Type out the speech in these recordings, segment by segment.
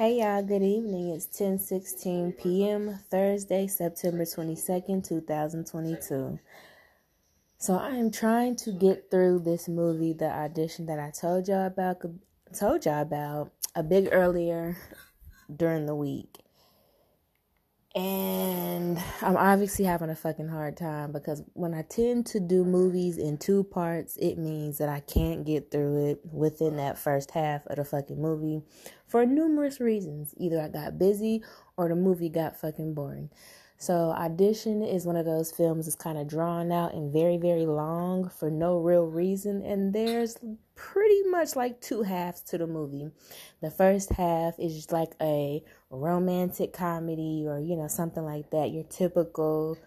Hey y'all, good evening. It's 10:16 p.m. Thursday, September 22nd, 2022. So I am trying to get through this movie, the audition that I told y'all about told y'all about a bit earlier during the week. And I'm obviously having a fucking hard time because when I tend to do movies in two parts, it means that I can't get through it within that first half of the fucking movie for numerous reasons. Either I got busy or the movie got fucking boring. So, Audition is one of those films that's kind of drawn out and very, very long for no real reason. And there's pretty much like two halves to the movie. The first half is just like a romantic comedy or, you know, something like that. Your typical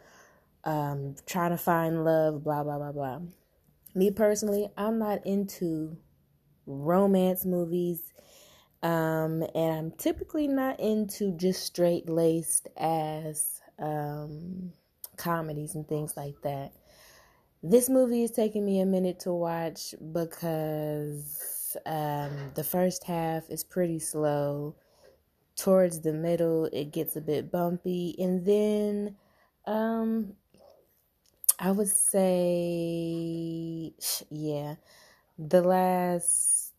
um, trying to find love, blah, blah, blah, blah. Me personally, I'm not into romance movies. Um, and I'm typically not into just straight laced as um, comedies and things like that. This movie is taking me a minute to watch because um, the first half is pretty slow. Towards the middle, it gets a bit bumpy, and then um, I would say, yeah, the last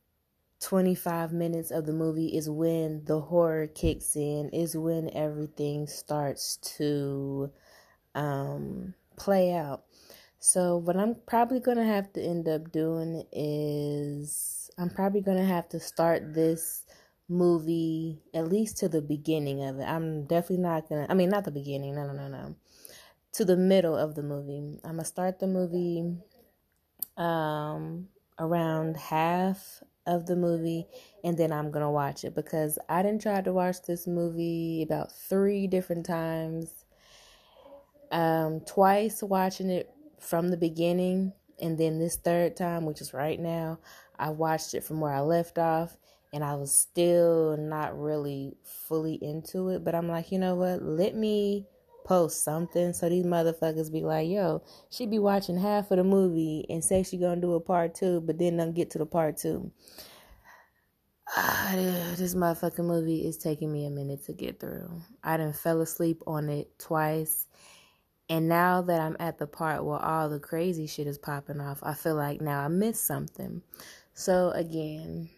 25 minutes of the movie is when the horror kicks in, is when everything starts to um, play out. So, what I'm probably going to have to end up doing is I'm probably going to have to start this movie at least to the beginning of it. I'm definitely not going to, I mean, not the beginning, no, no, no, no. To the middle of the movie. I'm going to start the movie um around half of the movie and then I'm gonna watch it because I didn't try to watch this movie about three different times. Um, twice watching it from the beginning, and then this third time, which is right now, I watched it from where I left off, and I was still not really fully into it. But I'm like, you know what? Let me post something so these motherfuckers be like, yo, she be watching half of the movie and say she gonna do a part two, but then don't get to the part two. Ah, this motherfucking movie is taking me a minute to get through. I done fell asleep on it twice. And now that I'm at the part where all the crazy shit is popping off, I feel like now I missed something. So again,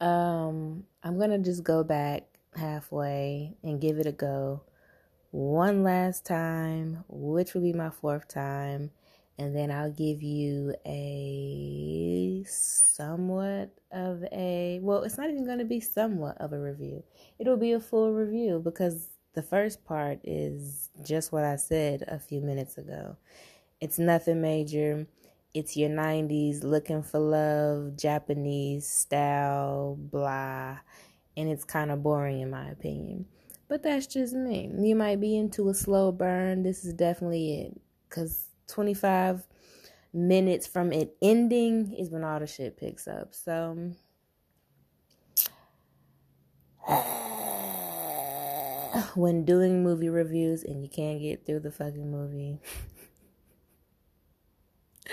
um, I'm gonna just go back halfway and give it a go one last time, which will be my fourth time, and then I'll give you a somewhat of a well, it's not even going to be somewhat of a review. It'll be a full review because the first part is just what I said a few minutes ago. It's nothing major. It's your 90s looking for love, Japanese style, blah, and it's kind of boring in my opinion. But that's just me. You might be into a slow burn. This is definitely it. Because 25 minutes from it ending is when all the shit picks up. So. when doing movie reviews and you can't get through the fucking movie.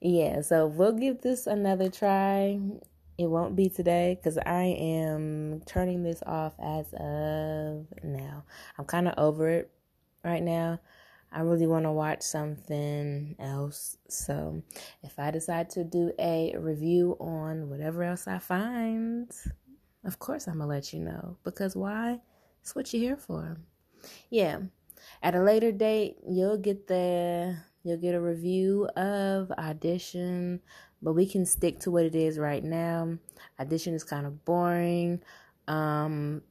yeah, so we'll give this another try. It won't be today because I am turning this off as of now. I'm kind of over it right now. I really want to watch something else. So if I decide to do a review on whatever else I find, of course I'm going to let you know. Because why? It's what you're here for. Yeah. At a later date, you'll get the you'll get a review of audition but we can stick to what it is right now. Audition is kind of boring. Um,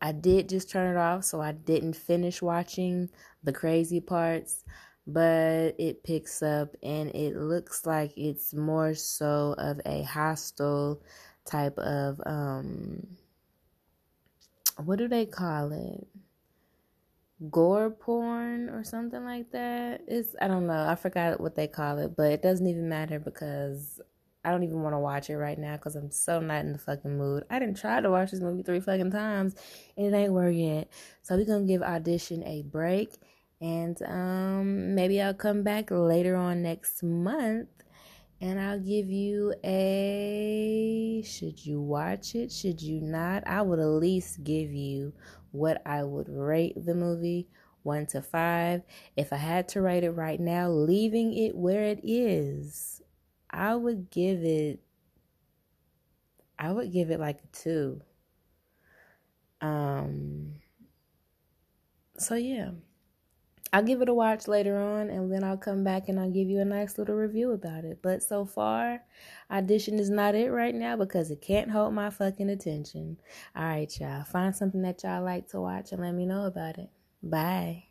I did just turn it off, so I didn't finish watching the crazy parts, but it picks up and it looks like it's more so of a Hostel type of um what do they call it? Gore porn or something like that. It's I don't know. I forgot what they call it, but it doesn't even matter because I don't even want to watch it right now because I'm so not in the fucking mood. I didn't try to watch this movie three fucking times and it ain't working. So we're gonna give audition a break and um maybe I'll come back later on next month and I'll give you a should you watch it, should you not? I would at least give you what I would rate the movie 1 to 5. If I had to rate it right now, leaving it where it is, I would give it I would give it like a 2. Um so yeah. I'll give it a watch later on and then I'll come back and I'll give you a nice little review about it. But so far, audition is not it right now because it can't hold my fucking attention. All right, y'all. Find something that y'all like to watch and let me know about it. Bye.